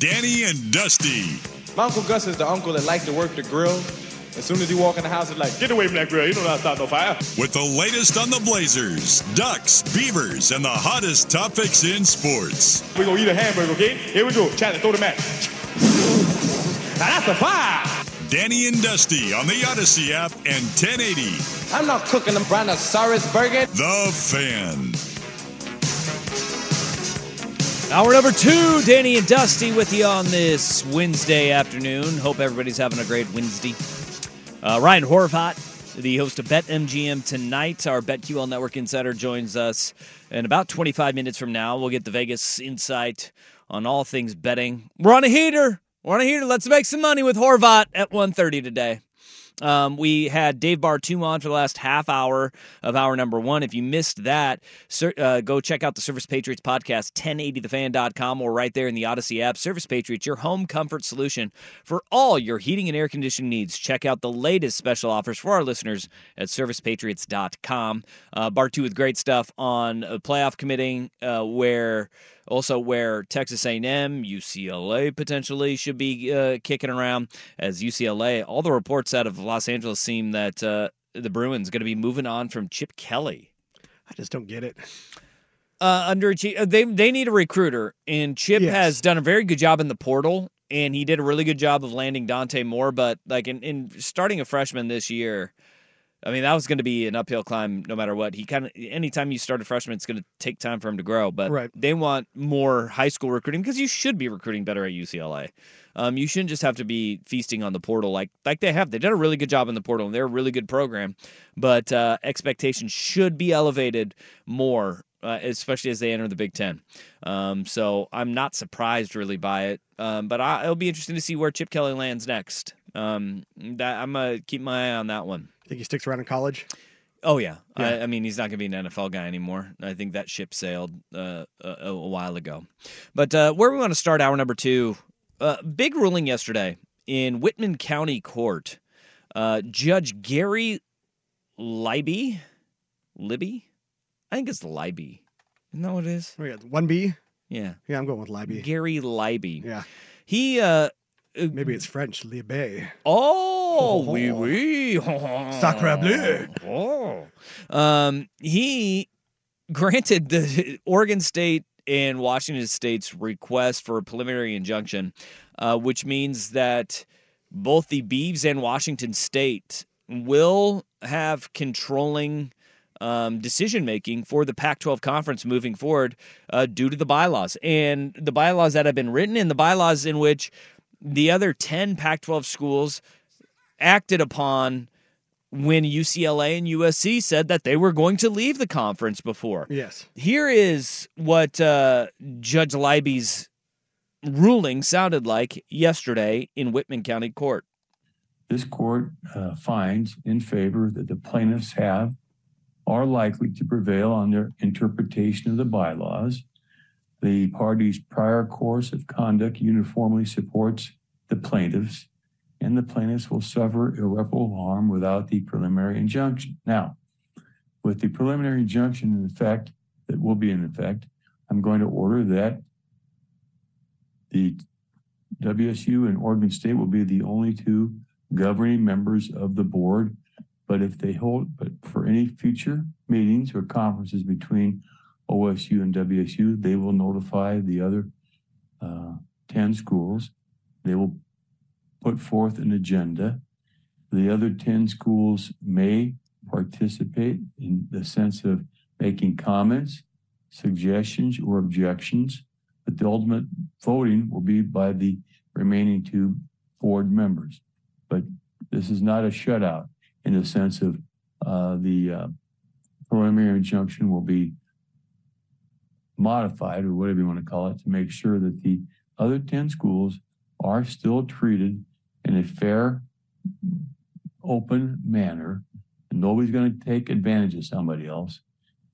Danny and Dusty. My Uncle Gus is the uncle that likes to work the grill. As soon as he walk in the house, he's like, get away from that grill. You don't know how to start no fire. With the latest on the Blazers, Ducks, Beavers, and the hottest topics in sports. We're going to eat a hamburger, okay? Here we go. Chat throw the mat. now that's a fire. Danny and Dusty on the Audacy app and 1080. I'm not cooking a brontosaurus burger. The Fan. Hour number two, Danny and Dusty with you on this Wednesday afternoon. Hope everybody's having a great Wednesday. Uh, Ryan Horvat, the host of BetMGM tonight, our BetQL Network insider, joins us in about 25 minutes from now. We'll get the Vegas insight on all things betting. We're on a heater. We're on a heater. Let's make some money with Horvat at 1.30 today. Um, we had Dave Bartoo on for the last half hour of hour number one. If you missed that, uh, go check out the Service Patriots podcast, 1080thefan.com, or right there in the Audacy app. Service Patriots, your home comfort solution for all your heating and air conditioning needs. Check out the latest special offers for our listeners at servicepatriots.com. Uh, Bartoo with great stuff on playoff committing, uh, where also where Texas A&M, UCLA potentially should be uh, kicking around. As UCLA, all the reports out of Los Angeles seem that uh, the Bruins going to be moving on from Chip Kelly. I just don't get it. Uh, under uh, they they need a recruiter, and Chip Yes. has done a very good job in the portal, and he did a really good job of landing Dante Moore. But like in, in starting a freshman this year, I mean that was going to be an uphill climb no matter what. He kind of anytime you start a freshman, it's going to take time for him to grow. But Right. they want more high school recruiting because you should be recruiting better at UCLA. Um, you shouldn't just have to be feasting on the portal like like they have. They did a really good job in the portal, and they're a really good program. But uh, expectations should be elevated more, uh, especially as they enter the Big Ten. Um, so I'm not surprised really by it. Um, but I, it'll be interesting to see where Chip Kelly lands next. Um, that I'm gonna keep my eye on that one. I think he sticks around in college? Oh yeah, Yeah. I, I mean he's not going to be an NFL guy anymore. I think that ship sailed uh, a, a while ago. But uh, where we want to start hour number two, uh, big ruling yesterday in Whitman County Court. Uh, Judge Gary Libby, Libby, I think it's Libby. Isn't that what it is? Oh, yeah, one B. Yeah, Yeah, I'm going with Libby. Gary Libby. Yeah, He uh, maybe it's French. Libé. Oh, oui, oui. Sacre bleu. Oh. Um, he granted the Oregon State and Washington State's request for a preliminary injunction, uh, which means that both the Beavs and Washington State will have controlling um, decision making for the Pac 12 conference moving forward uh, due to the bylaws and the bylaws that have been written and the bylaws in which the other 10 Pac 12 schools acted upon when UCLA and USC said that they were going to leave the conference before. Yes. Here is what uh, Judge Libby's ruling sounded like yesterday in Whitman County Court. This court uh, finds in favor that the plaintiffs have are likely to prevail on their interpretation of the bylaws. The party's prior course of conduct uniformly supports the plaintiffs, and the plaintiffs will suffer irreparable harm without the preliminary injunction. Now, with the preliminary injunction in effect, that will be in effect, I'm going to order that the WSU and Oregon State will be the only two governing members of the board. But if they hold, but for any future meetings or conferences between OSU and WSU, they will notify the other uh, 10 schools. They will put forth an agenda. The other 10 schools may participate in the sense of making comments, suggestions, or objections, but the ultimate voting will be by the remaining two board members. But this is not a shutout in the sense of uh, the uh, preliminary injunction will be modified or whatever you want to call it to make sure that the other 10 schools are still treated in a fair, open manner. And nobody's going to take advantage of somebody else.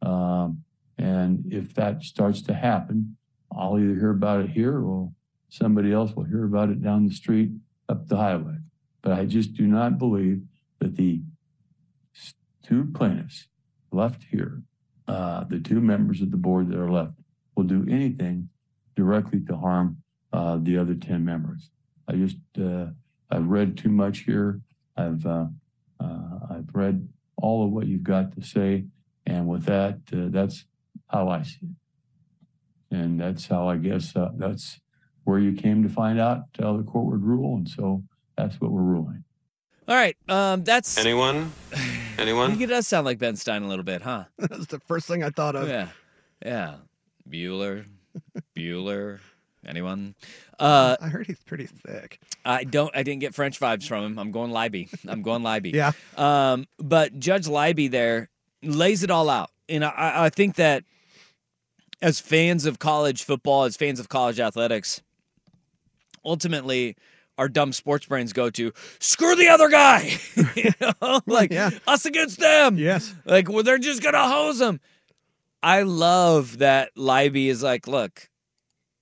Um, and if that starts to happen, I'll either hear about it here or somebody else will hear about it down the street up the highway. But I just do not believe that the two plaintiffs left here, uh, the two members of the board that are left, will do anything directly to harm uh, the other 10 members. I just, uh, I've read too much here. I've, uh, uh, I've read all of what you've got to say. And with that, uh, that's how I see it. And that's how I guess that's where you came to find out how the court would rule. And so that's what we're ruling. All right. Um, that's Anyone? Anyone? think it does sound like Ben Stein a little bit, huh? That's the first thing I thought of. Yeah. Yeah. Bueller. Bueller. Anyone? Uh, I heard he's pretty thick. I don't. I didn't get French vibes from him. I'm going Libby. I'm going Libby. Yeah. Um, but Judge Libby there lays it all out, and I, I think that as fans of college football, as fans of college athletics, ultimately our dumb sports brains go to screw the other guy, you know, like Yeah. us against them. Yes. Like, well, they're just gonna hose them I love that Libby is like, look,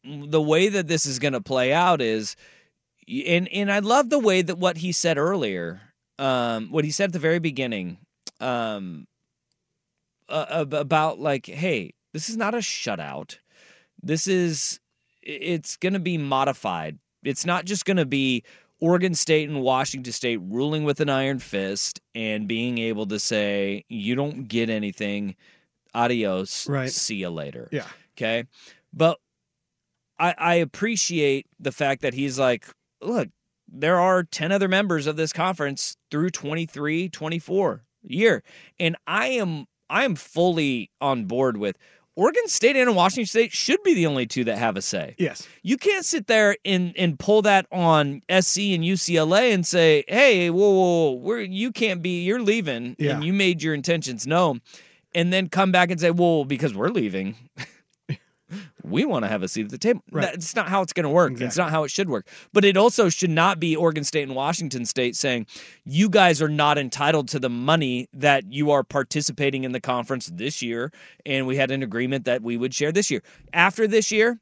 the way that this is gonna play out is, and and I love the way that what he said earlier, um, what he said at the very beginning, um, uh, about like, hey, this is not a shutout. This is, it's gonna be modified. It's not just gonna be Oregon State and Washington State ruling with an iron fist and being able to say, you don't get anything. Adios. Right. See you later. Yeah. Okay. But I, I appreciate the fact that he's like, look, there are 10 other members of this conference through 23, 24 year. And I am I am fully on board with Oregon State and Washington State should be the only two that have a say. Yes. You can't sit there and and pull that on SC and UCLA and say, "Hey, whoa, whoa, whoa we're you can't be. You're leaving, Yeah. and you made your intentions known," and then come back and say, "Well, because we're leaving." We want to have a seat at the table. Right. That's not how it's going to work. It's not how it should work. But it also should not be Oregon State and Washington State saying, you guys are not entitled to the money that you are participating in the conference this year. And we had an agreement that we would share this year. After this year,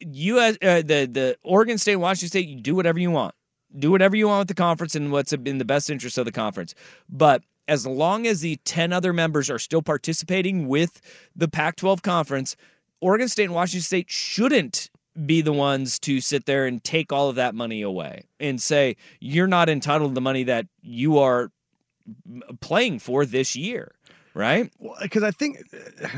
you as uh, the the Oregon State and Washington State, you do whatever you want. Do whatever you want with the conference and what's in the best interest of the conference. But as long as the 10 other members are still participating with the Pac 12 conference, Oregon State and Washington State shouldn't be the ones to sit there and take all of that money away and say, you're not entitled to the money that you are playing for this year, right? because I think uh,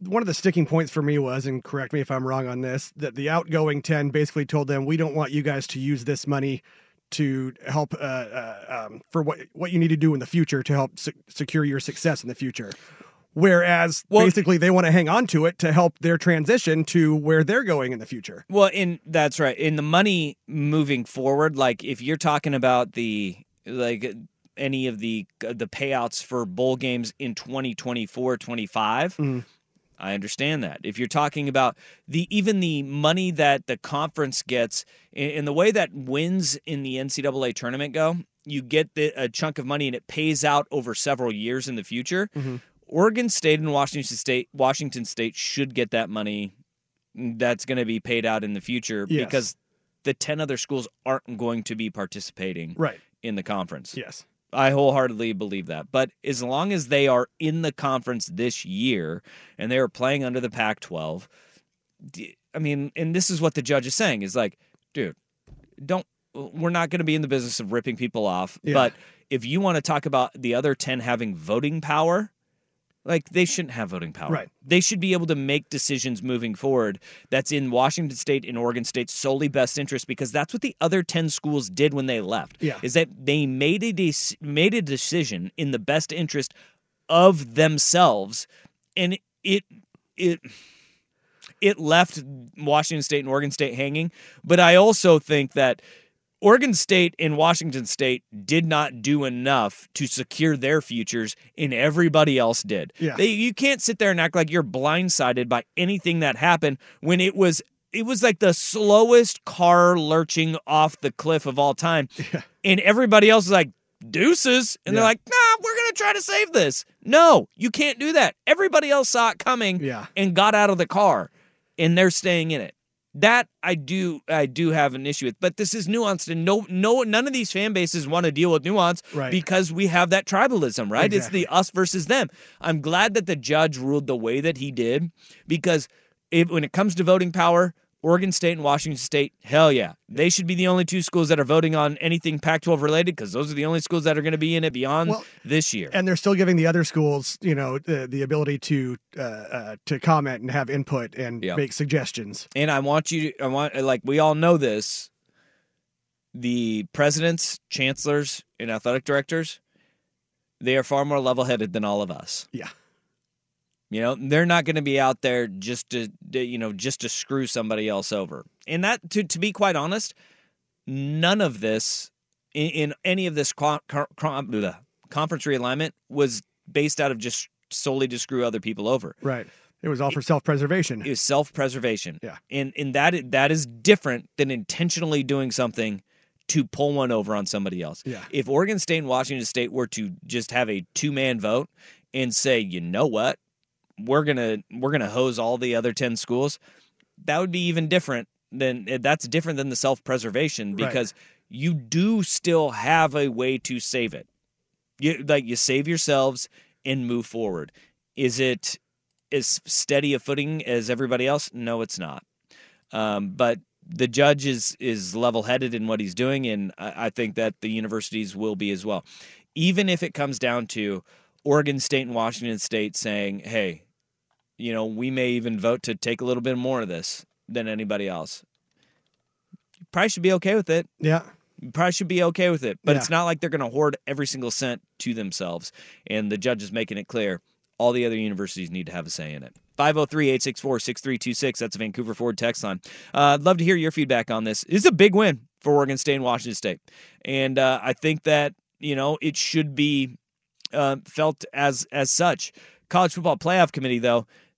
one of the sticking points for me was, and correct me if I'm wrong on this, that the outgoing 10 basically told them, we don't want you guys to use this money to help uh, uh, um, for what what you need to do in the future to help se- secure your success in the future. Whereas Well- basically they want to hang on to it to help their transition to where they're going in the future. Well, in that's right. In the money moving forward, like if you're talking about the like any of the the payouts for bowl games in 2024, 25, Mhm. I understand that. If you're talking about the even the money that the conference gets in, the way that wins in the NCAA tournament go, you get the, a chunk of money and it pays out over several years in the future. Mhm. Oregon State and Washington State Washington State should get that money that's going to be paid out in the future Yes. because the 10 other schools aren't going to be participating Right. in the conference. Yes. I wholeheartedly believe that. But as long as they are in the conference this year and they are playing under the Pac 12, I mean, and this is what the judge is saying is like, dude, don't, we're not going to be in the business of ripping people off. Yeah. But if you want to talk about the other 10 having voting power, like they shouldn't have voting power. Right. They should be able to make decisions moving forward that's in Washington State and Oregon State's solely best interest because that's what the other 10 schools did when they left. Yeah. Is that they made a dec- made a decision in the best interest of themselves and it it it left Washington State and Oregon State hanging, but I also think that Oregon State and Washington State did not do enough to secure their futures, and everybody else did. Yeah. They, you can't sit there and act like you're blindsided by anything that happened when it was it was like the slowest car lurching off the cliff of all time, and everybody else is like deuces, and they're like, nah, we're gonna try to save this. No, you can't do that. Everybody else saw it coming Yeah. and got out of the car, and they're staying in it that I do I do have an issue with. But this is nuanced and no no none of these fan bases want to deal with nuance Right. because we have that tribalism, right? It's the us versus them. I'm glad that the judge ruled the way that he did because if, when it comes to voting power, Oregon State and Washington State, hell yeah. They should be the only two schools that are voting on anything Pac 12 related because those are the only schools that are going to be in it beyond Well, this year. and they're still giving the other schools, you know, the, the ability to uh, uh, to comment and have input and Yeah. make suggestions. And I want you to, I want, like, we all know this. The presidents, chancellors, and athletic directors, they are far more level headed than all of us. Yeah. You know, they're not going to be out there just to, to, you know, just to screw somebody else over. And that, to, to be quite honest, none of this in, in any of this co- co- co- conference realignment was based out of just solely to screw other people over. Right. It was all for self preservation. It was self preservation. Yeah. And and that that is different than intentionally doing something to pull one over on somebody else. Yeah. If Oregon State and Washington State were to just have a two man vote and say, you know what, we're gonna we're gonna hose all the other ten schools, that would be even different than that's different than the self preservation Right. because you do still have a way to save it. You like you save yourselves and move forward. Is it as steady a footing as everybody else? No, it's not. Um, but the judge is is level headed in what he's doing, and I, I think that the universities will be as well. Even if it comes down to Oregon State and Washington State saying, "Hey, you know, we may even vote to take a little bit more of this than anybody else." You probably should be okay with it Yeah. you probably should be okay with it. But Yeah. it's not like they're going to hoard every single cent to themselves. And the judge is making it clear all the other universities need to have a say in it. 503 864 6326. That's a Vancouver Ford text line. Uh, I'd love to hear your feedback on this. It's a big win for Oregon State and Washington State. And uh, I think that, you know, it should be uh, felt as as such. College Football Playoff Committee, though,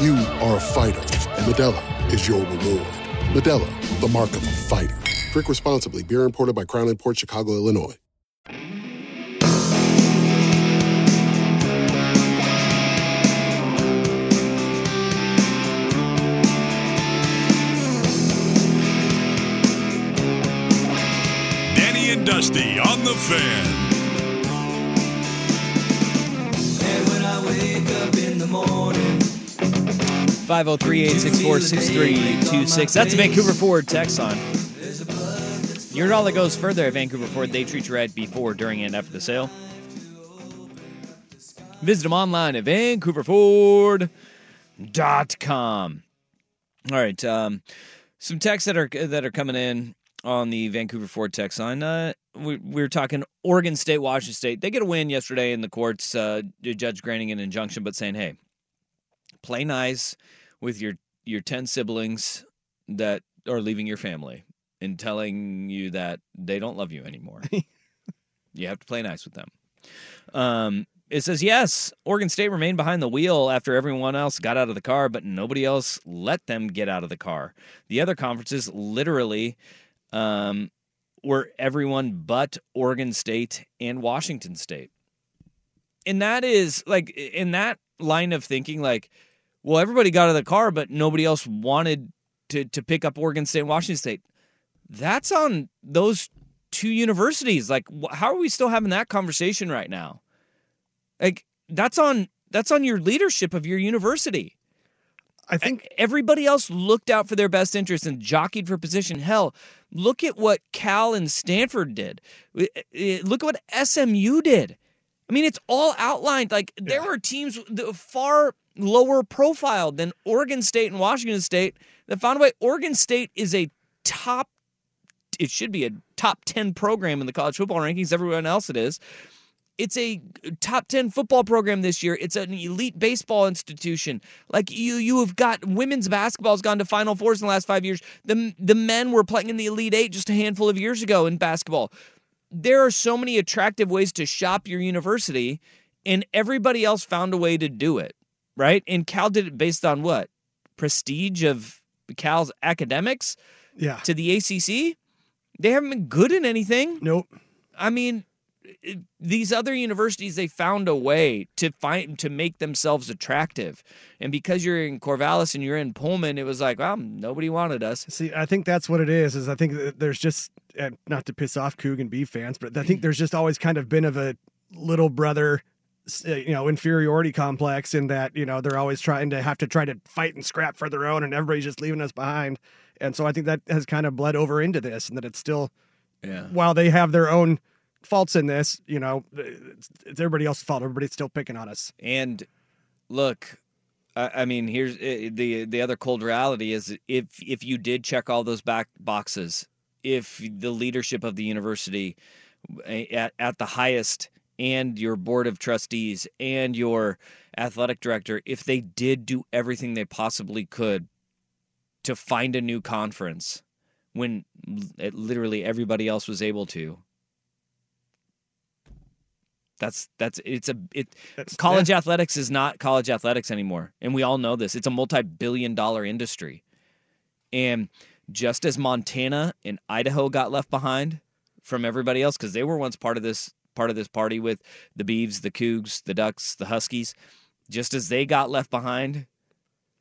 You are a fighter, and Modelo is your reward. Modelo, the mark of a fighter. Drink responsibly. Beer imported by Crown Port Chicago, Illinois. Danny and Dusty on the fan. 503-864-6326. That's a Vancouver Ford text line. You heard all that goes further at Vancouver Ford. They treat you right before, during, and after the sale. Visit them online at vancouverford.com. All right, um, some texts that are that are coming in on the Vancouver Ford text line. Uh, we, we were talking Oregon State, Washington State. They get a win yesterday in the courts. Uh, judge granting an injunction, but saying, "Hey, play nice with your your ten siblings that are leaving your family and telling you that they don't love you anymore. you have to play nice with them." Um, it says yes. Oregon State remained behind the wheel after everyone else got out of the car, but nobody else let them get out of the car. The other conferences literally um, were everyone but Oregon State and Washington State. And that is like in that line of thinking, like, well, everybody got out of the car, but nobody else wanted to to pick up Oregon State and Washington State. That's on those two universities. Like, how are we still having that conversation right now? Like that's on that's on your leadership of your university. I think everybody else looked out for their best interests and jockeyed for position. Hell, look at what Cal and Stanford did. Look at what SMU did. I mean, it's all outlined. Like there were teams far lower profile than Oregon State and Washington State that found a way. Oregon State is a top. It should be a top ten program in the college football rankings. Everyone else it is. It's a top 10 football program this year. It's an elite baseball institution. Like you you have got women's basketball has gone to final fours in the last 5 years. The the men were playing in the elite 8 just a handful of years ago in basketball. There are so many attractive ways to shop your university and everybody else found a way to do it, right? And Cal did it based on what? Prestige of Cal's academics? Yeah. To the ACC? They haven't been good in anything. Nope. I mean, these other universities they found a way to find to make themselves attractive and because you're in corvallis and you're in pullman it was like well nobody wanted us see i think that's what it is is i think there's just not to piss off coug and Beav fans but i think there's just always kind of been of a little brother you know inferiority complex in that you know they're always trying to have to try to fight and scrap for their own and everybody's just leaving us behind and so i think that has kind of bled over into this and that it's still yeah while they have their own faults in this. You know, it's, it's everybody else's fault. Everybody's still picking on us. And look, I, I mean, here's eh, the the other cold reality is if if you did check all those back boxes, if the leadership of the university at at the highest and your board of trustees and your athletic director, if they did do everything they possibly could to find a new conference when literally everybody else was able to, that's that's it's a it that's, college yeah. athletics is not college athletics anymore. And we all know this. It's a multi-billion dollar industry. And just as Montana and Idaho got left behind from everybody else cuz they were once part of this part of this party with the Beavs, the Cougs, the Ducks, the Huskies, just as they got left behind,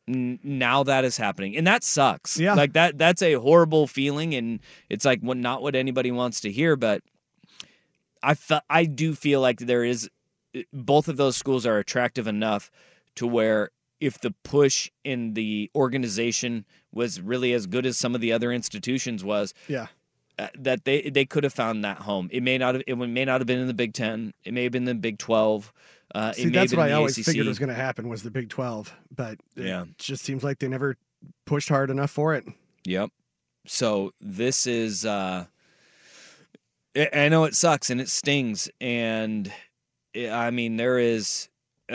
n- now that is happening. And that sucks. Yeah. Like that that's a horrible feeling and it's like what not what anybody wants to hear, but I fe- I do feel like there is eh, both of those schools are attractive enough to where if the push in the organization was really as good as some of the other institutions was, yeah, uh, that they they could have found that home. It may not have it may not have been in the Big Ten. It may have been the Big Twelve. Uh, See, that's what I always ACC. figured was going to happen was the Big Twelve, but yeah, it just seems like they never pushed hard enough for it. Yep. So this is uh, I know it sucks and it stings, and I mean there is,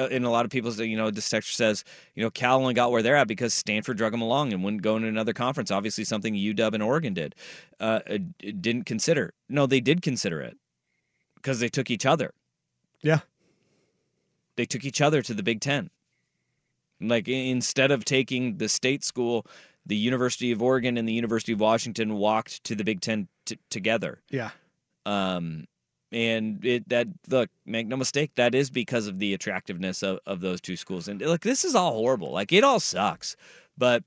and a lot of people say, you know, this texture says, you know, Cal only got where they're at because Stanford drug them along and wouldn't go into another conference. Obviously, something UW and Oregon did, uh, uh didn't consider. No, they did consider it because they took each other. Yeah, they took each other to the Big Ten. Like instead of taking the state school, the University of Oregon and the University of Washington walked to the Big Ten t- together. Yeah. Um, and it that look, make no mistake, that is because of the attractiveness of, of those two schools. And look, this is all horrible. Like it all sucks, but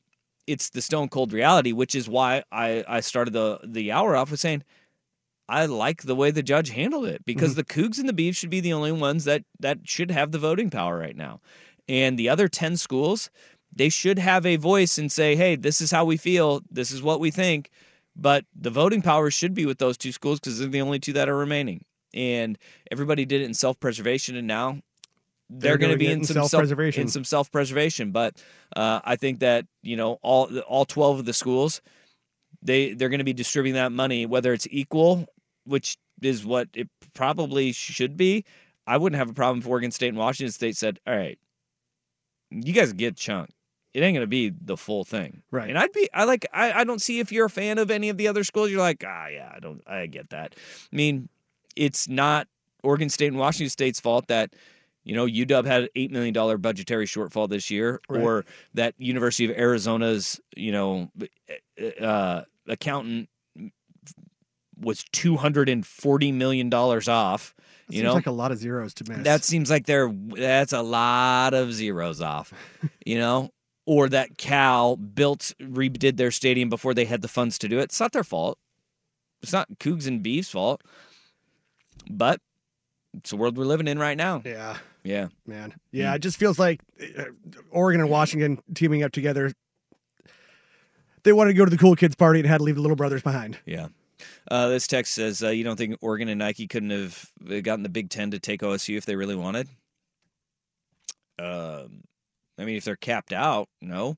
it's the stone cold reality, which is why I, I started the the hour off with saying I like the way the judge handled it because mm-hmm. the Cougs and the Beavs should be the only ones that that should have the voting power right now. And the other 10 schools, they should have a voice and say, "Hey, this is how we feel. This is what we think." But the voting power should be with those two schools because they're the only two that are remaining. And everybody did it in self-preservation, and now they're, They're going to be in some self- self-preservation. in some self-preservation. But uh, I think that you know all all twelve of the schools they they're going to be distributing that money whether it's equal, which is what it probably should be. I wouldn't have a problem if Oregon State and Washington State said, "All right, you guys get chunk. It ain't going to be the full thing." Right. And I'd be I like I, I don't see if you're a fan of any of the other schools. You're like, ah, yeah, I don't I get that. I mean, it's not Oregon State and Washington State's fault that you know UW had an eight million dollar budgetary shortfall this year, Right. or that University of Arizona's you know uh, accountant was two hundred and forty million dollars off. That you seems know, like a lot of zeros to miss. that seems like they're that's a lot of zeros off, you know. Or that Cal built redid their stadium before they had the funds to do it. It's not their fault. It's not Cougs and Beavs' fault. But it's the world we're living in right now. yeah, Yeah. man. Yeah, it just feels like uh, Oregon and Washington teaming up together. They wanted to go to the cool kids party and had to leave the little brothers behind. Yeah. Uh, this text says, uh, "You don't think Oregon and Nike couldn't have uh, gotten the Big Ten to take OSU if they really wanted?" Um, I mean, if they're capped out, no.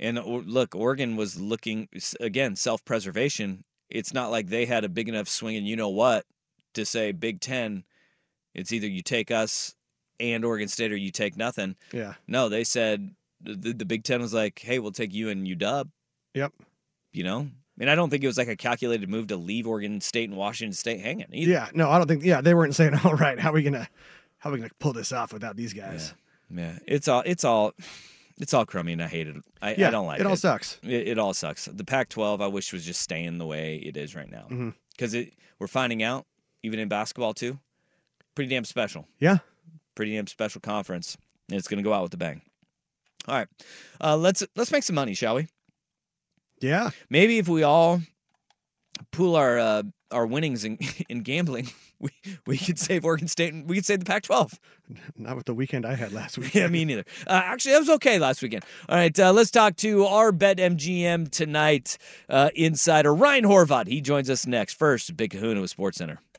And look, Oregon was looking again self-preservation. It's not like they had a big enough swing, and you know what, to say Big Ten. It's either you take us and Oregon State, or you take nothing. Yeah. No, they said the, the Big Ten was like, "Hey, we'll take you and UW." Yep. You know, and I don't think it was like a calculated move to leave Oregon State and Washington State hanging. Either. Yeah. No, I don't think. Yeah, they weren't saying, "All right, how are we gonna, how are we gonna pull this off without these guys?" Yeah, it's all it's all it's all crummy, and I hate it. I, Yeah, I don't like it it. all sucks. It, it all sucks. The Pac-12, I wish was just staying the way it is right now, mm-hmm. because it we're finding out even in basketball too, pretty damn special. Yeah. pretty damn special conference, and it's going to go out with a bang. All right, uh, let's let's make some money, shall we? Yeah. Maybe if we all pool our uh, our winnings in, in gambling, we we could save Oregon State and we could save the Pac-12. Not with the weekend I had last week. Yeah, me neither. Uh, actually, that was okay last weekend. All right, uh, let's talk to our Bet MGM tonight uh, insider Ryan Horvat. He joins us next. First, Big Kahuna with Sports Center.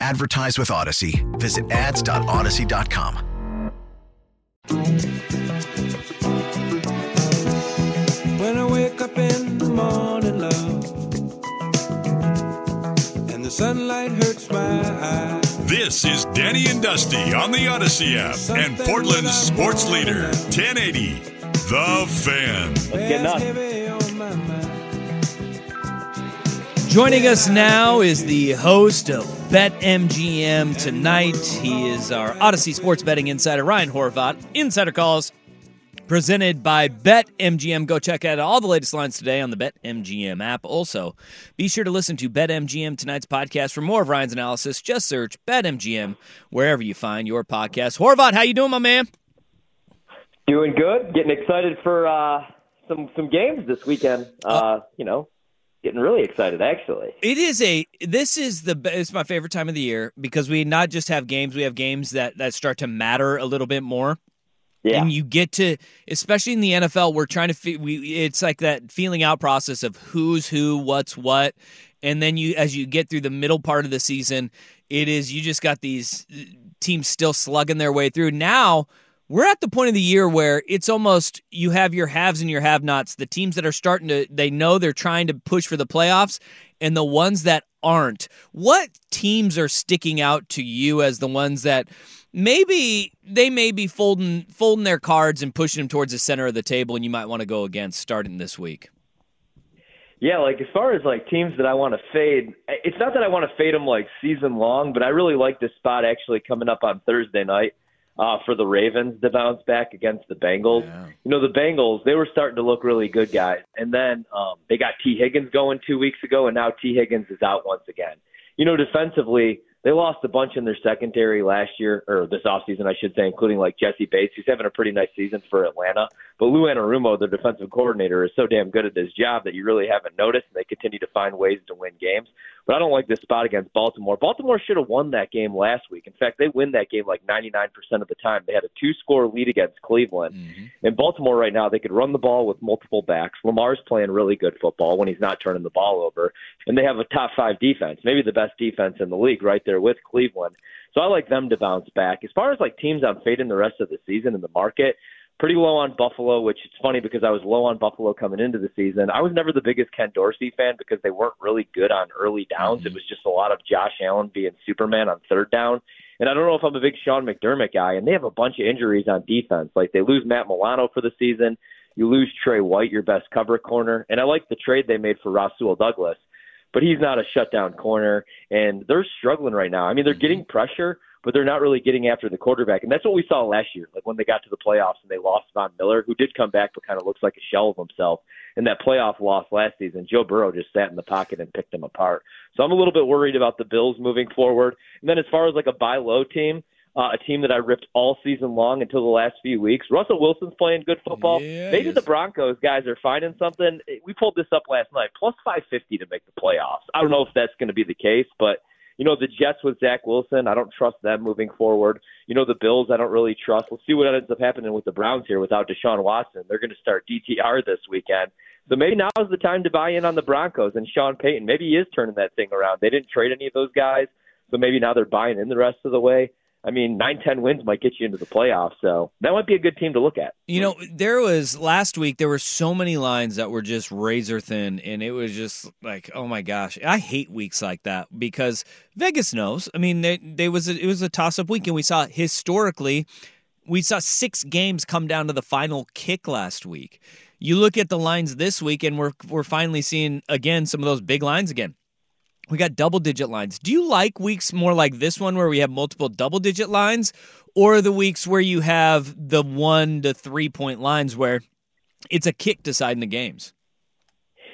Advertise with Audacy. Visit ads.audacy.com. When I wake up in the morning, love, and the sunlight hurts my eyes. This is Danny and Dusty on the Audacy app and Portland's sports leader, 1080, The Fan. Getting heavy on my mind. Joining us now is the host of Bet MGM tonight. He is our Audacy Sports Betting Insider, Ryan Horvat. Insider calls presented by Bet MGM. Go check out all the latest lines today on the Bet MGM app. Also, be sure to listen to Bet MGM tonight's podcast for more of Ryan's analysis. Just search Bet MGM wherever you find your podcast. Horvat, how you doing, my man? Doing good. Getting excited for uh, some some games this weekend. Uh, you know, getting really excited actually. It is a. This is the. It's my favorite time of the year because we not just have games. We have games that that start to matter a little bit more. Yeah. And you get to, especially in the NFL, we're trying to. fe- We it's like that feeling out process of who's who, what's what, and then you as you get through the middle part of the season, it is you just got these uh, teams still slugging their way through. Now we're at the point of the year where it's almost you have your haves and your have-nots. The teams that are starting to they know they're trying to push for the playoffs and the ones that aren't. What teams are sticking out to you as the ones that maybe they may be folding folding their cards and pushing them towards the center of the table and you might want to go against starting this week? Yeah, like as far as like teams that I want to fade, it's not that I want to fade them like season long, but I really like this spot actually coming up on Thursday night. Uh, for the Ravens to bounce back against the Bengals. You know, the Bengals, they were starting to look really good, guys. And then um, they got Tee Higgins going two weeks ago, and now Tee Higgins is out once again. You know, defensively, they lost a bunch in their secondary last year, or this offseason, I should say, including like Jessie Bates, who's having a pretty nice season for Atlanta. But Lou Anarumo, the defensive coordinator, is so damn good at his job that you really haven't noticed, and they continue to find ways to win games. But I don't like this spot against Baltimore. Baltimore should have won that game last week. In fact, they win that game like 99% of the time. They had a two score lead against Cleveland. Mm-hmm. In Baltimore right now, they could run the ball with multiple backs. Lamar's playing really good football when he's not turning the ball over. And they have a top five defense, maybe the best defense in the league right there with Cleveland. So I like them to bounce back. As far as like teams I'm fading the rest of the season in the market, pretty low on Buffalo, which it's funny because I was low on Buffalo coming into the season. I was never the biggest Ken Dorsey fan because they weren't really good on early downs. It mm-hmm. was just a lot of Josh Allen being Superman on third down. And I don't know if I'm a big Sean McDermott guy, and they have a bunch of injuries on defense. Like they lose Matt Milano for the season. You lose Tre White, your best cover corner. And I like the trade they made for Rasul Douglas, but he's not a shutdown corner. And they're struggling right now. I mean, they're mm-hmm. getting pressure, but they're not really getting after the quarterback. And that's what we saw last year, like when they got to the playoffs and they lost Von Miller, who did come back but kind of looks like a shell of himself. In that playoff loss last season, Joe Burrow just sat in the pocket and picked them apart. So I'm a little bit worried about the Bills moving forward. And then as far as like a buy low team, uh, a team that I ripped all season long until the last few weeks. Russell Wilson's playing good football. Yeah, Maybe the Broncos guys are finding something. We pulled this up last night, plus 550 to make the playoffs. I don't know if that's going to be the case, but you know the Jets with Zach Wilson. I don't trust them moving forward. You know the Bills. I don't really trust. Let's see what ends up happening with the Browns here without Deshaun Watson. They're going to start DTR this weekend. So maybe now is the time to buy in on the Broncos and Sean Payton. Maybe he is turning that thing around. They didn't trade any of those guys, so maybe now they're buying in the rest of the way. I mean, nine, ten wins might get you into the playoffs, so that might be a good team to look at. You know, there was last week. There were so many lines that were just razor thin, and it was just like, oh my gosh, I hate weeks like that because Vegas knows. I mean, they, they was a, it was a toss up week, and we saw historically, we saw six games come down to the final kick last week. You look at the lines this week, and we're we're finally seeing again some of those big lines again. We got double digit lines. Do you like weeks more like this one where we have multiple double digit lines, or the weeks where you have the one to three point lines where it's a kick deciding the games?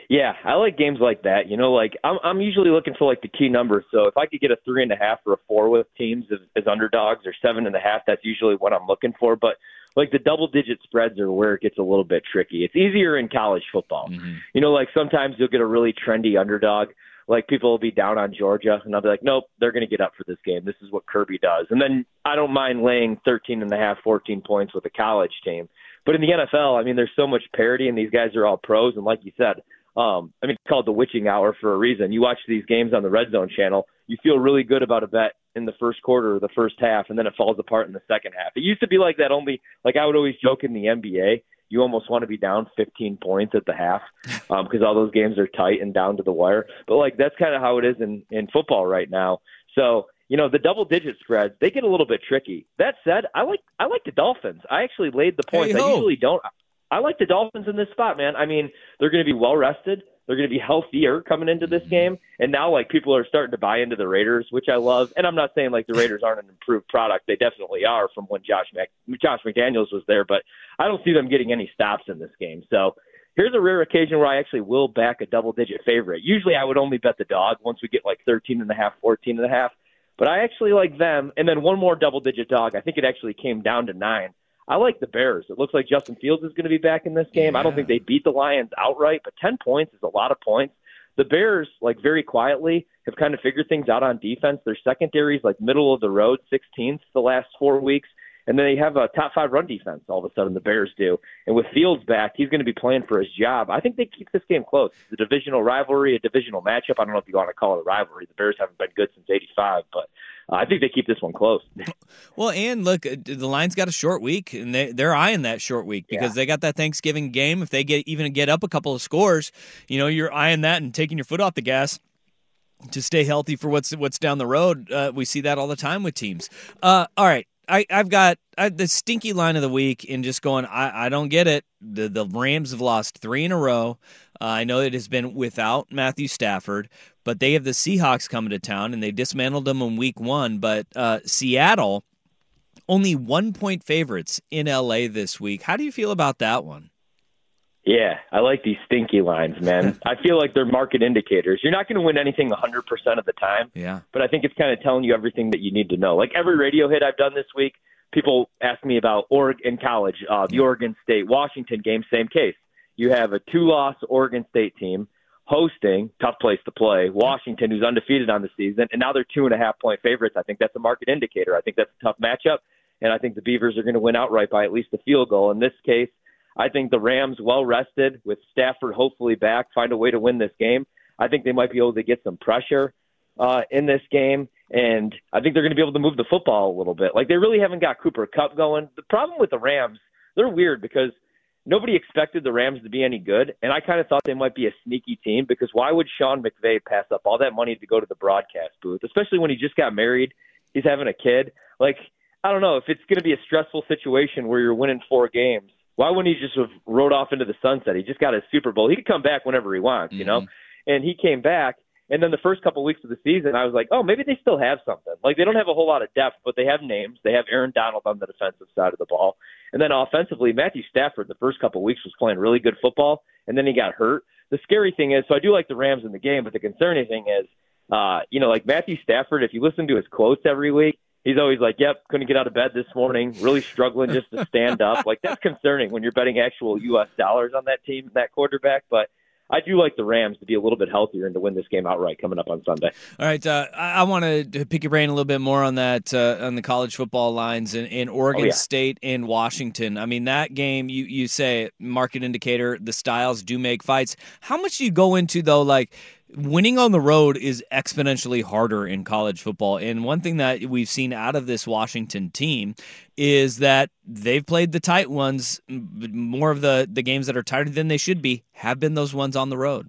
Yeah, I like games like that. You know, like I'm I'm usually looking for like the key numbers. So if I could get a three and a half or a four with teams as, as underdogs or seven and a half, that's usually what I'm looking for. But like the double digit spreads are where it gets a little bit tricky. It's easier in college football. Mm-hmm. You know, like sometimes you'll get a really trendy underdog. Like people will be down on Georgia, and I'll be like, nope, they're going to get up for this game. This is what Kirby does. And then I don't mind laying 13 and a half, 14 points with a college team. But in the NFL, I mean, there's so much parity, and these guys are all pros. And like you said, um, I mean, it's called the witching hour for a reason. You watch these games on the Red Zone channel, you feel really good about a bet in the first quarter or the first half, and then it falls apart in the second half. It used to be like that only, like I would always joke in the NBA, you almost want to be down 15 points at the half um, because all those games are tight and down to the wire. But like that's kind of how it is in in football right now. So you know the double digit spreads they get a little bit tricky. That said, I like I like the Dolphins. I actually laid the points. I Hey-ho. usually don't. I like the Dolphins in this spot, man. I mean, they're going to be well rested. They're going to be healthier coming into this mm-hmm. game, and now like people are starting to buy into the Raiders, which I love. And I'm not saying like the Raiders aren't an improved product; they definitely are from when Josh Mac- Josh McDaniels was there. But I don't see them getting any stops in this game. So here's a rare occasion where I actually will back a double digit favorite. Usually I would only bet the dog once we get like 13 and a half, 14 and a half. But I actually like them. And then one more double digit dog. I think it actually came down to nine. I like the Bears. It looks like Justin Fields is going to be back in this game. I don't think they beat the Lions outright, but 10 points is a lot of points. The Bears, like very quietly, have kind of figured things out on defense. Their secondaries like middle of the road, 16th the last four weeks. And then they have a top five run defense. All of a sudden, the Bears do. And with Fields back, he's going to be playing for his job. I think they keep this game close. It's a divisional rivalry, a divisional matchup. I don't know if you want to call it a rivalry. The Bears haven't been good since '85, but uh, I think they keep this one close. Well, and look, uh, the Lions got a short week, and they they're eyeing that short week because they got that Thanksgiving game. If they get even get up a couple of scores, you know, you're eyeing that and taking your foot off the gas to stay healthy for what's what's down the road. Uh, we see that all the time with teams. Uh, all right. I, I've got I, the stinky line of the week and just going, I, I don't get it. The, the Rams have lost three in a row. Uh, I know it has been without Matthew Stafford, but they have the Seahawks coming to town and they dismantled them in week one. But uh, Seattle only one point favorites in LA this week. How do you feel about that one? Yeah, I like these stinky lines, man. I feel like they're market indicators. You're not going to win anything 100% of the time. Yeah. But I think it's kind of telling you everything that you need to know. Like every radio hit I've done this week, people ask me about Oregon in college, uh, the Oregon State Washington game, same case. You have a two loss Oregon State team hosting, tough place to play, Washington, who's undefeated on the season, and now they're two and a half point favorites. I think that's a market indicator. I think that's a tough matchup, and I think the Beavers are going to win outright by at least a field goal. In this case, I think the Rams, well rested, with Stafford hopefully back, find a way to win this game. I think they might be able to get some pressure uh, in this game, and I think they're going to be able to move the football a little bit. Like they really haven't got Cooper Kupp going. The problem with the Rams, they're weird because nobody expected the Rams to be any good, and I kind of thought they might be a sneaky team because why would Sean McVay pass up all that money to go to the broadcast booth, especially when he just got married, he's having a kid. Like I don't know if it's going to be a stressful situation where you're winning four games why wouldn't he just have rode off into the sunset? He just got his Super Bowl. He could come back whenever he wants, you know. And he came back, and then the first couple of weeks of the season, I was like, oh, maybe they still have something. Like they don't have a whole lot of depth, but they have names. They have Aaron Donald on the defensive side of the ball, and then offensively, Matthew Stafford the first couple of weeks was playing really good football, and then he got hurt. The scary thing is, so I do like the Rams in the game, but the concerning thing is, uh, you know, like Matthew Stafford, if you listen to his quotes every week, he's always like, "Yep, couldn't get out of bed this morning. Really struggling just to stand up." Like that's concerning when you're betting actual U.S. dollars on that team, that quarterback. But I do like the Rams to be a little bit healthier and to win this game outright coming up on Sunday. All right, uh, I, I want to pick your brain a little bit more on that uh, on the college football lines in, in Oregon Oh, yeah. State and Washington. I mean, that game you you say market indicator the styles do make fights. How much do you go into though, like? Winning on the road is exponentially harder in college football. And one thing that we've seen out of this Washington team is that they've played the tight ones. More of the, the games that are tighter than they should be have been those ones on the road.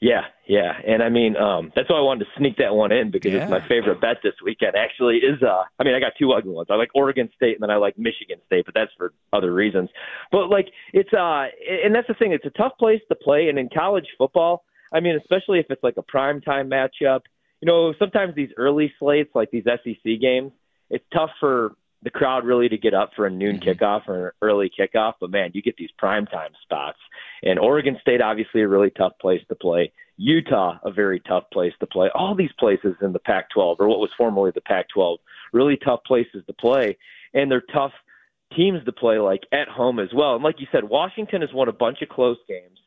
Yeah, yeah, and I mean um, that's why I wanted to sneak that one in because it's my favorite bet this weekend. Actually, is uh, I mean I got two ugly ones. I like Oregon State and then I like Michigan State, but that's for other reasons. But like it's uh, and that's the thing. It's a tough place to play, and in college football, I mean, especially if it's like a prime time matchup. You know, sometimes these early slates, like these SEC games, it's tough for the crowd really to get up for a noon mm-hmm. kickoff or an early kickoff. But man, you get these prime time spots. And Oregon State, obviously, a really tough place to play. Utah, a very tough place to play. All these places in the Pac 12, or what was formerly the Pac 12, really tough places to play. And they're tough teams to play, like at home as well. And like you said, Washington has won a bunch of close games.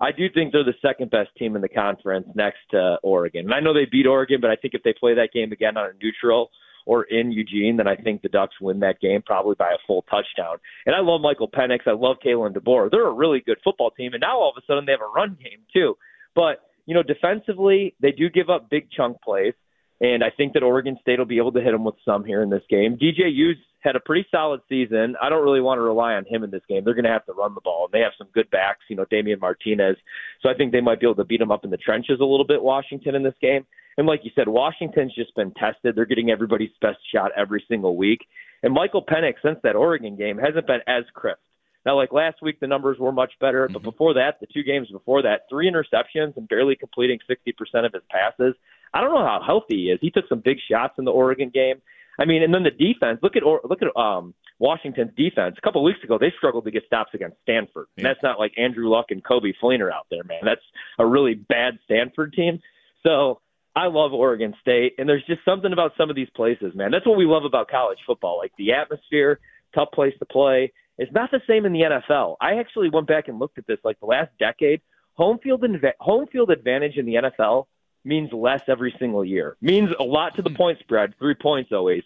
I do think they're the second best team in the conference next to Oregon. And I know they beat Oregon, but I think if they play that game again on a neutral or in Eugene, then I think the Ducks win that game probably by a full touchdown. And I love Michael Penix. I love Kalen DeBoer. They're a really good football team. And now all of a sudden they have a run game too. But, you know, defensively, they do give up big chunk plays. And I think that Oregon State will be able to hit them with some here in this game. DJ Hughes had a pretty solid season. I don't really want to rely on him in this game. They're going to have to run the ball, and they have some good backs, you know, Damien Martinez. So I think they might be able to beat them up in the trenches a little bit, Washington, in this game. And like you said, Washington's just been tested. They're getting everybody's best shot every single week. And Michael Penix, since that Oregon game, hasn't been as crisp. Now, like last week, the numbers were much better, but mm-hmm. before that, the two games before that, three interceptions and barely completing 60% of his passes. I don't know how healthy he is. He took some big shots in the Oregon game. I mean, and then the defense. Look at look at um, Washington's defense. A couple of weeks ago, they struggled to get stops against Stanford. And that's not like Andrew Luck and Coby Fleener out there, man. That's a really bad Stanford team. So I love Oregon State, and there's just something about some of these places, man. That's what we love about college football, like the atmosphere, tough place to play. It's not the same in the NFL. I actually went back and looked at this, like the last decade. Home field inva- home field advantage in the NFL means less every single year. Means a lot to the hmm. point spread, three points always,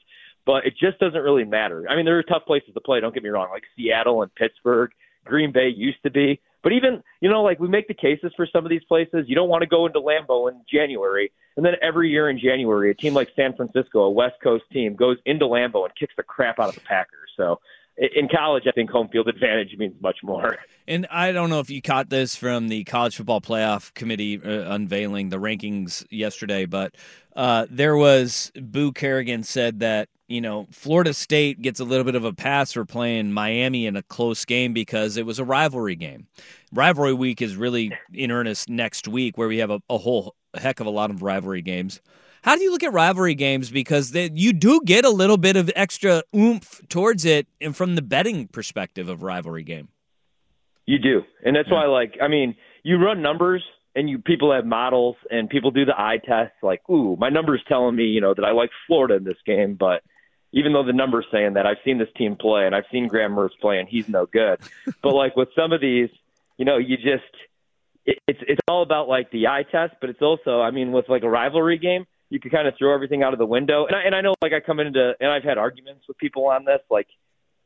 but it just doesn't really matter. I mean, there are tough places to play. Don't get me wrong, like Seattle and Pittsburgh, Green Bay used to be. But even, you know, like we make the cases for some of these places. You don't want to go into Lambeau in January. And then every year in January, a team like San Francisco, a West Coast team, goes into Lambeau and kicks the crap out of the Packers. So in college, I think home field advantage means much more. And I don't know if you caught this from the College Football Playoff Committee uh, unveiling the rankings yesterday, but uh, there was Boo Corrigan said that you know Florida State gets a little bit of a pass for playing Miami in a close game because it was a rivalry game. Rivalry week is really in earnest next week, where we have a, a whole heck of a lot of rivalry games. How do you look at rivalry games? Because they, you do get a little bit of extra oomph towards it, and from the betting perspective of rivalry game. You do, and that's why, like, I mean, you run numbers, and you people have models, and people do the eye test. Like, ooh, my number's telling me, you know, that I like Florida in this game, but even though the number's saying that, I've seen this team play, and I've seen Graham Mertz play, and he's no good. but like with some of these, you know, you just it, it's it's all about like the eye test, but it's also, I mean, with like a rivalry game, you can kind of throw everything out of the window. And I, and I know, like, I come into and I've had arguments with people on this, like,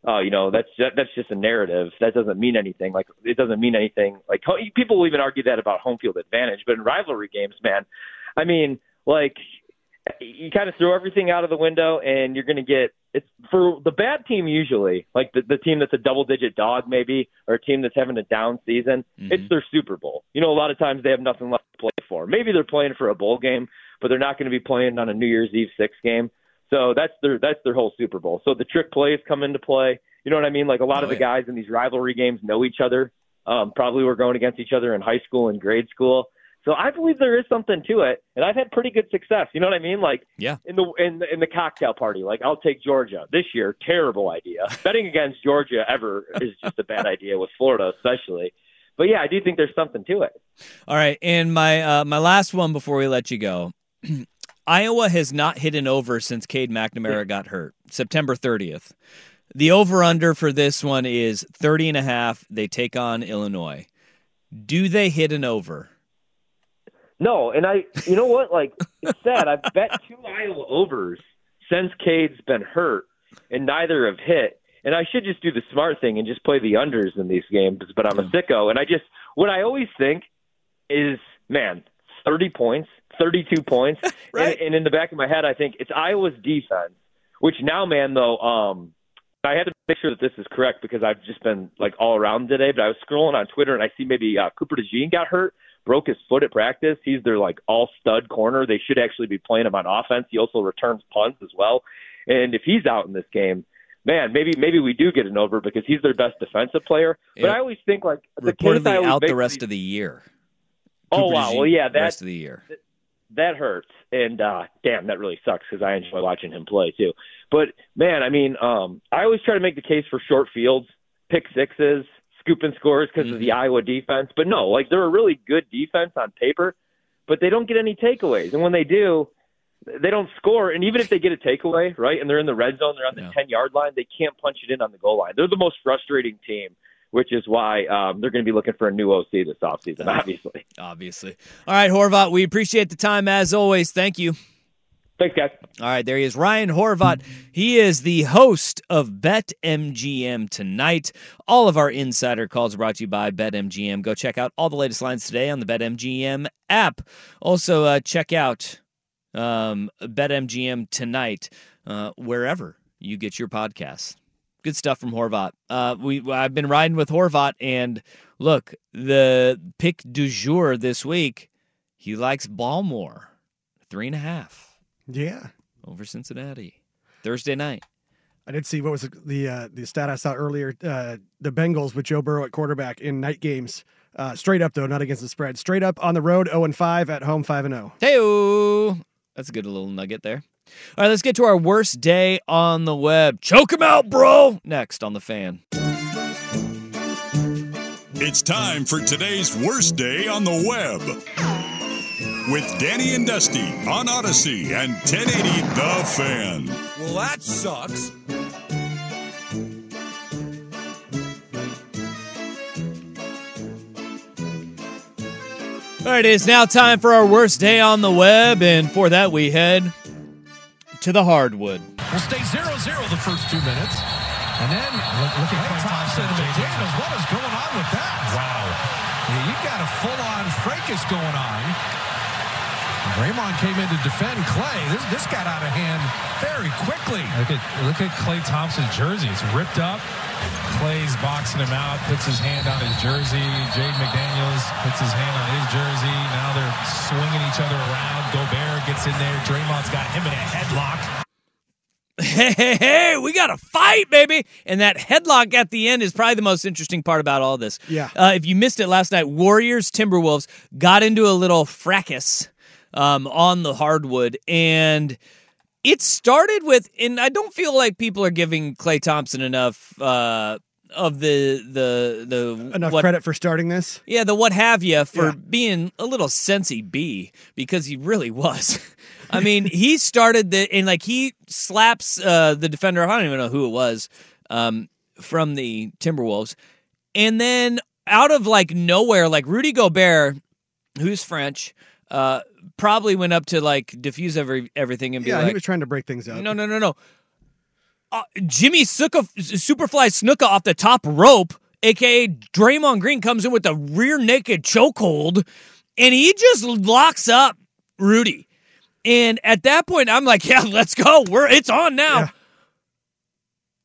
oh, you know, that's just, that's just a narrative. That doesn't mean anything. Like, it doesn't mean anything. Like, people will even argue that about home field advantage. But in rivalry games, man, I mean, like, you kind of throw everything out of the window, and you're going to get it's for the bad team usually, like the, the team that's a double digit dog maybe, or a team that's having a down season. It's their Super Bowl. You know, a lot of times they have nothing left to play for. Maybe they're playing for a bowl game, but they're not going to be playing on a New Year's Eve six game. So that's their that's their whole Super Bowl. So the trick plays come into play. You know what I mean? Like a lot of the guys in these rivalry games know each other. Um, probably were going against each other in high school and grade school. So I believe there is something to it, and I've had pretty good success. You know what I mean? Like yeah. in the in the, in the cocktail party. Like I'll take Georgia this year. Terrible idea. Betting against Georgia ever is just a bad idea with Florida, especially. But yeah, I do think there's something to it. All right, and my uh, my last one before we let you go. Iowa has not hit an over since Cade McNamara got hurt. September 30th. The over under for this one is 30 and a half. They take on Illinois. Do they hit an over? No, and I, you know what? Like it's sad. I've bet two Iowa overs since Cade's been hurt, and neither have hit. And I should just do the smart thing and just play the unders in these games, but I'm a sicko. And I just, what I always think is, man, 30 points, 32 points, right. and, and in the back of my head, I think it's Iowa's defense. Which now, man, though, um, I had to make sure that this is correct because I've just been like all around today. But I was scrolling on Twitter and I see maybe uh, Cooper DeJean got hurt broke his foot at practice. He's their like all stud corner. They should actually be playing him on offense. He also returns punts as well. And if he's out in this game, man, maybe maybe we do get an over because he's their best defensive player. But Yeah. I always think like the Reportedly out the rest these- of the year. Oh Cooper wow, well yeah, the that rest of the year. that hurts. And uh damn, that really sucks because I enjoy watching him play too. But man, I mean, um I always try to make the case for short fields, pick sixes, scooping scores because of Mm-hmm. the Iowa defense. But no, like they're a really good defense on paper, but they don't get any takeaways. And when they do, they don't score. And even if they get a takeaway, right, and they're in the red zone, they're on the ten yard line, they can't punch it in on the goal line. They're the most frustrating team. Which is why um, they're going to be looking for a new OC this offseason, obviously. Obviously. All right, Horvat, we appreciate the time as always. Thank you. Thanks, guys. All right, there he is, Ryan Horvat. He is the host of Bet MGM tonight. All of our insider calls brought to you by BetMGM. Go check out all the latest lines today on the BetMGM app. Also, uh, check out um, BetMGM tonight uh, wherever you get your podcasts. Good stuff from Horvat. Uh, we I've been riding with Horvat, and look, the pick du jour this week. He likes Balmore, three and a half Yeah. over Cincinnati Thursday night. I did see what was the the, uh, the stat I saw earlier. Uh, the Bengals with Joe Burrow at quarterback in night games, uh, straight up though, not against the spread. Straight up on the road, zero and five at home, five and oh. zero. Hey, that's a good little nugget there. All right, let's get to our worst day on the web. Choke him out, bro. Next on the fan. It's time for today's worst day on the web. With Danny and Dusty on Audacy and 1080 The Fan. Well, that sucks. All right, it is now time for our worst day on the web, and for that we head to the hardwood. We'll stay 0 0 the first two minutes. And then look, look at Klay Thompson and McDaniels. What is going on with that? Wow. Yeah, you've got a full on fracas going on. Draymond came in to defend Klay. This, this got out of hand very quickly. Look at look at Klay Thompson's jersey. It's ripped up. Klay's boxing him out, puts his hand on his jersey. Jade McDaniels puts his hand on his jersey. Now they're swinging each other around. Gobert gets in there. Draymond's got him in a headlock. Hey, hey, hey, we got to fight, baby. And that headlock at the end is probably the most interesting part about all this. Yeah. Uh, if you missed it last night, Warriors Timberwolves got into a little fracas um, on the hardwood, and it started with. And I don't feel like people are giving Klay Thompson enough uh, of the the the Enough what- credit for starting this. yeah, the what have you for Yeah. being a little sensey B because he really was. I mean, he started the and like he slaps uh, the defender. I don't even know who it was um, from the Timberwolves, and then out of like nowhere, like Rudy Gobert, who's French, uh, probably went up to like diffuse every everything and be Yeah, like, he was trying to break things up. no, no, no, no. Uh, Jimmy Snuka, Superfly Snuka off the top rope, aka Draymond Green, comes in with a rear naked chokehold, and he just locks up Rudy. And at that point, I'm like, yeah, let's go. We're it's on now.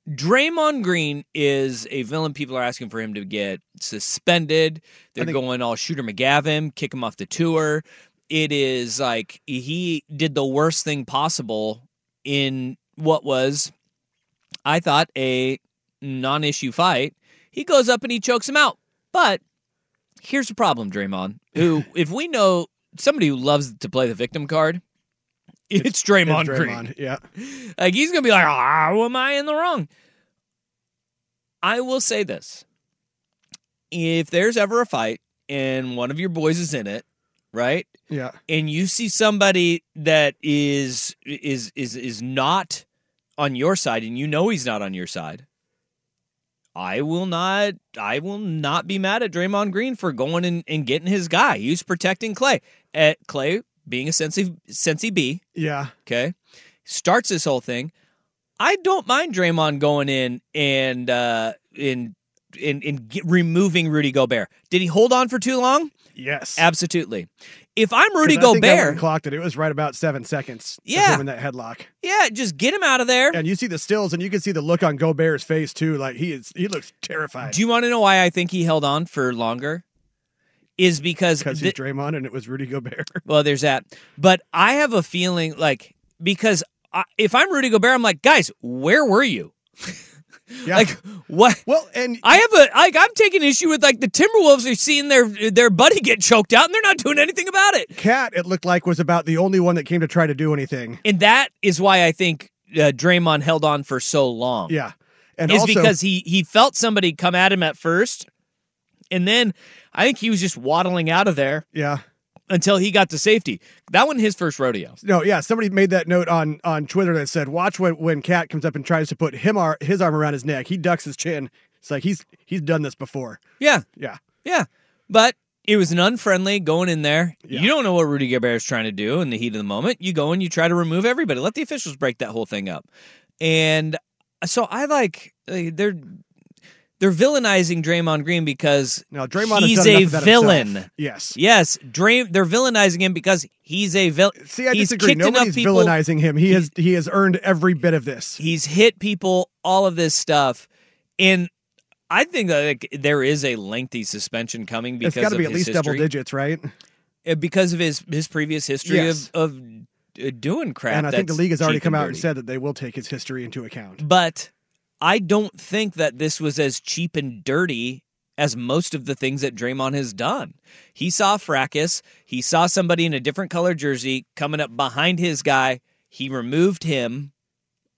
Draymond Green is a villain. People are asking for him to get suspended. They're think- going all Shooter McGavin, kick him off the tour. It is like he did the worst thing possible in what was, I thought, a non issue fight. He goes up and he chokes him out. But here's the problem, Draymond, who, if we know somebody who loves to play the victim card, it's, Draymond, It's Green. Yeah. Like he's gonna be like, ah, how am I in the wrong? I will say this: if there's ever a fight and one of your boys is in it, right? Yeah. And you see somebody that is is is is not on your side, and you know he's not on your side. I will not. I will not be mad at Draymond Green for going and, and getting his guy. He's protecting Klay. At Klay being a Sensi Sensi B, Yeah. okay, starts this whole thing. I don't mind Draymond going in and uh in in in get, removing Rudy Gobert. Did he hold on for too long? Yes. Absolutely. If I'm Rudy I think I Gobert, clocked it. It was right about seven seconds. Yeah. in that headlock. yeah, just get him out of there. And you see the stills, and you can see the look on Gobert's face too. Like he is, he looks terrified. Do you want to know why I think he held on for longer? Is because because thi- he's Draymond and it was Rudy Gobert. Well, there's that. But I have a feeling like because I, if I'm Rudy Gobert, I'm like, guys, where were you? Yeah. Like what? Well, and I have a like I'm taking issue with like the Timberwolves are seeing their their buddy get choked out and they're not doing anything about it. Cat, it looked like was about the only one that came to try to do anything. And that is why I think uh, Draymond held on for so long. Yeah, and is also, because he he felt somebody come at him at first, and then I think he was just waddling out of there yeah. Until he got to safety. That wasn't his first rodeo. No, yeah. Somebody made that note on on Twitter that said, "Watch when when Cat comes up and tries to put him ar- his arm around his neck. He ducks his chin. It's like he's he's done this before. Yeah, Yeah, yeah, but it was an unfriendly going in there. Yeah. You don't know what Rudy Gobert is trying to do in the heat of the moment. You go and you try to remove everybody. Let the officials break that whole thing up. And so I like they're they're villainizing Draymond Green because no, Draymond he's a enough of that villain. himself. Yes. Yes, Dray- they're villainizing him because he's a villain. See, I he's disagree. Nobody's people. villainizing him. He has he has earned every bit of this. He's hit people, all of this stuff, and I think that like, there is a lengthy suspension coming because It's got to of be at least double digits, right? Uh, because of his his previous history Yes. of of uh, doing crap. and I think the league has already come out and said that they will take his history into account. But I don't think that this was as cheap and dirty as most of the things that Draymond has done. He saw fracas. He saw somebody in a different color jersey coming up behind his guy. He removed him.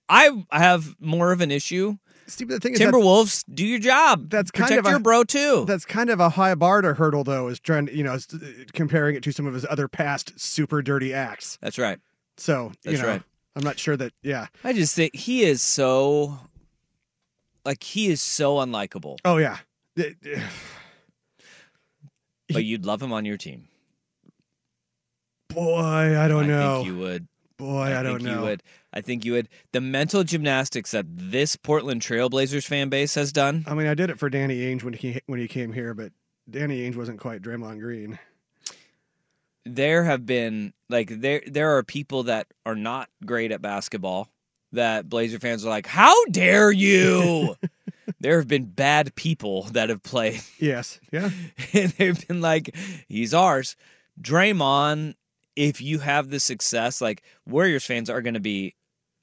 I have more of an issue. But the thing Timberwolves, do your job. That's kind Protect of a, your bro too. That's kind of a high bar to hurdle, though. Is trying, you know, uh, comparing it to some of his other past super dirty acts. That's right. So you That's know, right. I'm not sure that. Yeah. I just think he is so like he is so unlikable. Oh yeah. But you'd love him on your team. Boy, I don't know. I know. think you would. Boy, I, don't think know. You would. I think you would. The mental gymnastics that this Portland Trailblazers fan base has done. I mean, I did it for Danny Ainge when he when he came here, but Danny Ainge wasn't quite Draymond Green. There have been like there there are people that are not great at basketball that Blazer fans are like, "How dare you?" there have been bad people that have played Yes. Yeah. and they've been like, he's ours. Draymond, if you have the success, like Warriors fans are going to be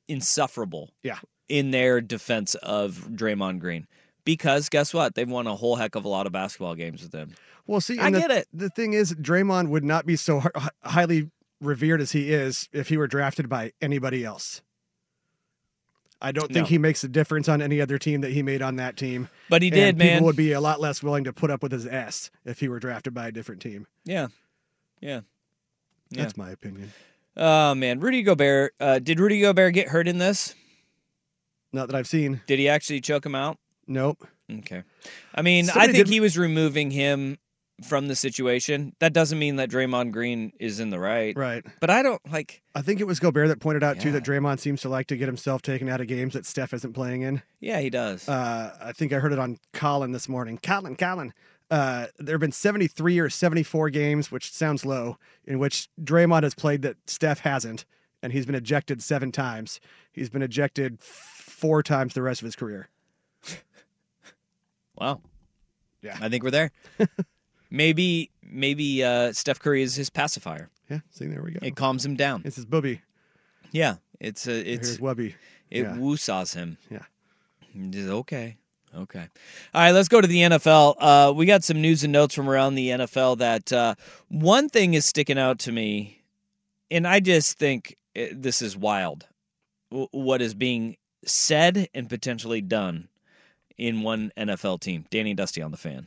insufferable Yeah. in their defense of Draymond Green. Because guess what? They've won a whole heck of a lot of basketball games with him. Well, see, I the, get it. The thing is, Draymond would not be so hi- highly revered as he is if he were drafted by anybody else. I don't think No. he makes a difference on any other team that he made on that team. But he And did, man. People would be a lot less willing to put up with his S if he were drafted by a different team. Yeah. Yeah. Yeah. That's my opinion. Oh man, Rudy Gobert. Uh, did Rudy Gobert get hurt in this? Not that I've seen. Did he actually choke him out? Nope. Okay. I mean, I think did- he was removing him from the situation. That doesn't mean that Draymond Green is in the right. Right. But I don't like. I think it was Gobert that pointed out too that Draymond seems to like to get himself taken out of games that Steph isn't playing in. Yeah, he does. Uh, I think I heard it on Colin this morning. Colin, Colin. Uh, there have been 73 or 74 games, which sounds low, in which Draymond has played that Steph hasn't, and he's been ejected seven times. He's been ejected four times the rest of his career. Wow. Yeah. I think we're there. maybe maybe uh, Steph Curry is his pacifier. Yeah. See, there we go. It calms him down. It's his booby. Yeah. It's a it's Here's Wubby. It Yeah. woosaws him. Yeah. Just, okay. Okay. All right, let's go to the NFL. Uh, we got some news and notes from around the NFL that uh, one thing is sticking out to me, and I just think eh, this is wild w- what is being said and potentially done in one NFL team. Danny Dusty on the fan.